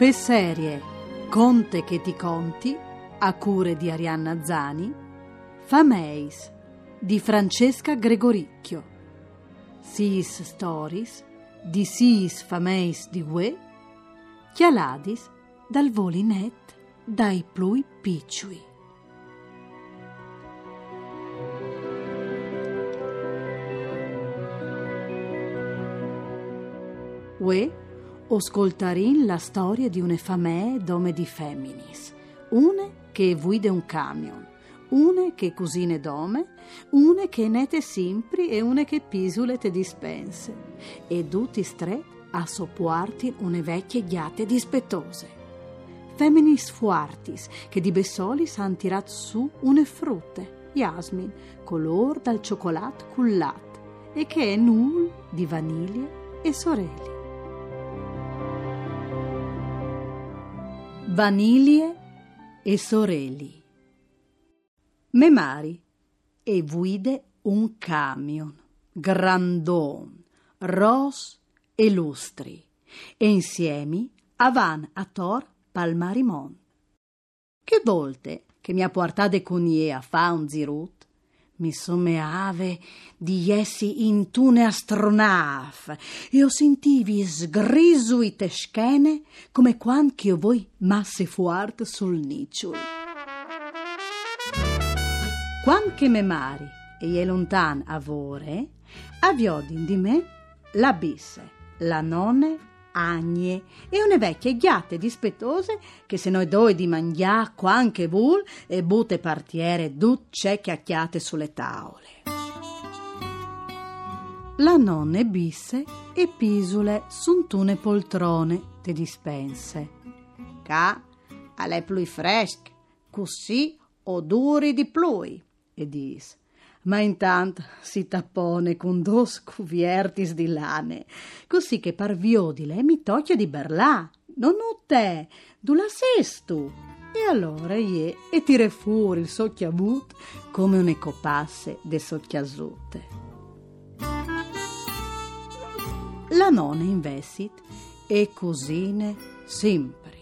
Per serie Conte che ti conti, a cure di Arianna Zani, Fameis di Francesca Gregoricchio, Sis Stories di Sis Fameis di Gue, Chialadis dal Volinet dai Plui Picciui. Ue ascoltarin la storia di une famè dome di feminis, une che guide un camion, une che cusine dome, une che nete simpri e une che pisule te dispense, e tutti tre a sopporti une vecchie ghiate dispettose. Feminis fuartis, che di bessolis han tirat su une frutte, jasmin, color dal cioccolato cullat, e che è null di vaniglia e sorelli. Vaniglie e sorelli. Memari e guide un camion, grandon, ros e lustri, e insieme avan a tor palmarimon. Che volte che mi ha portato con ie a fa un zirut, mi someave di essi in tune astronaf ho sentivi sgrisui teschene come quanch'io voi masse fuart sul nicciol. Quanche me mari e è lontan avore, avviodin di me la bisse, la nonne agne e une vecchie ghiatte dispettose che se noi doi di mangià quanche vul e bute partiere ducce chiacchiate sulle tavole. La nonne bisse e pisule suntune poltrone te dispense. Ca alle plui fresc, così odori di plui, e dis ma intanto si tappone con dos cuviertis di lane, così che parviodile mi tocchia di berlà, non te, du la sestu. E allora ie e tire fuori il socchiabut come un ecopasse de socchiasute. La nonna investit e cosine sempre,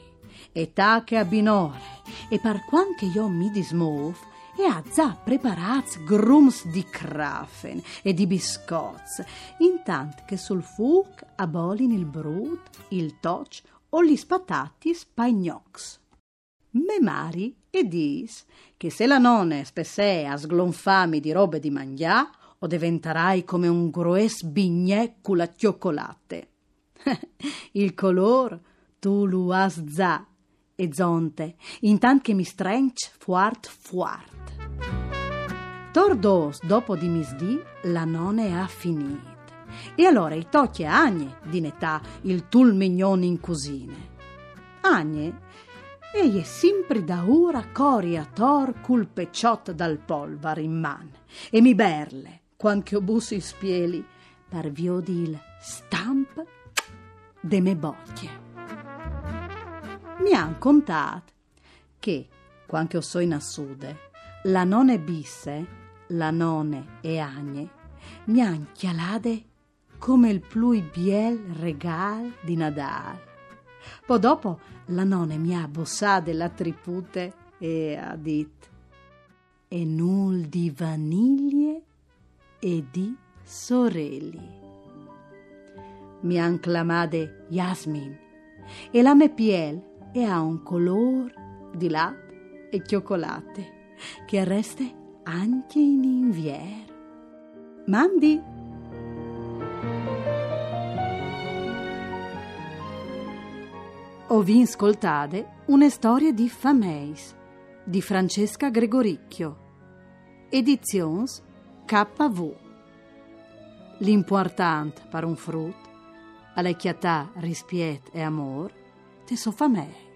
e tache a binore, e par quanche io mi dismov, e ha già preparati grums di crafen e di biscotti, intanto che sul fuoco abolin il brut, il toc o gli spatati spagnox. Memari e dis che se la nonne a sglonfami di robe di mangià, o diventerai come un grues bignè con la cioccolate. il color tu lo has già, e zonte, intant che mi strench fuart fuart. Tordos dopo di misdì la nonne ha finito. E allora i tocchi a Agne di netà il tul mignon in cusine. Agne, egli è sempre da ora cori a tor cul pecciot dal polvar in man e mi berle, quanche o bussi spieli, par viodil stamp de me bocchie. Mi han contato che, quanche o so in assude, la nonne bisse la none e Agne mi han chialade come il plui biel regal di Nadal. Poi dopo la nonne mi ha bossate la tripute e ha detto e nul di vaniglie e di sorelli. Mi han clamate Yasmin e la me piel e ha un color di latte e cioccolate che resta anche in invier. Mandi! Ho vi ascoltate una storia di Fameis di Francesca Gregoricchio. Edizions KV. L'importante per un frutto, alle chiatà, rispiet e amor, te so famei.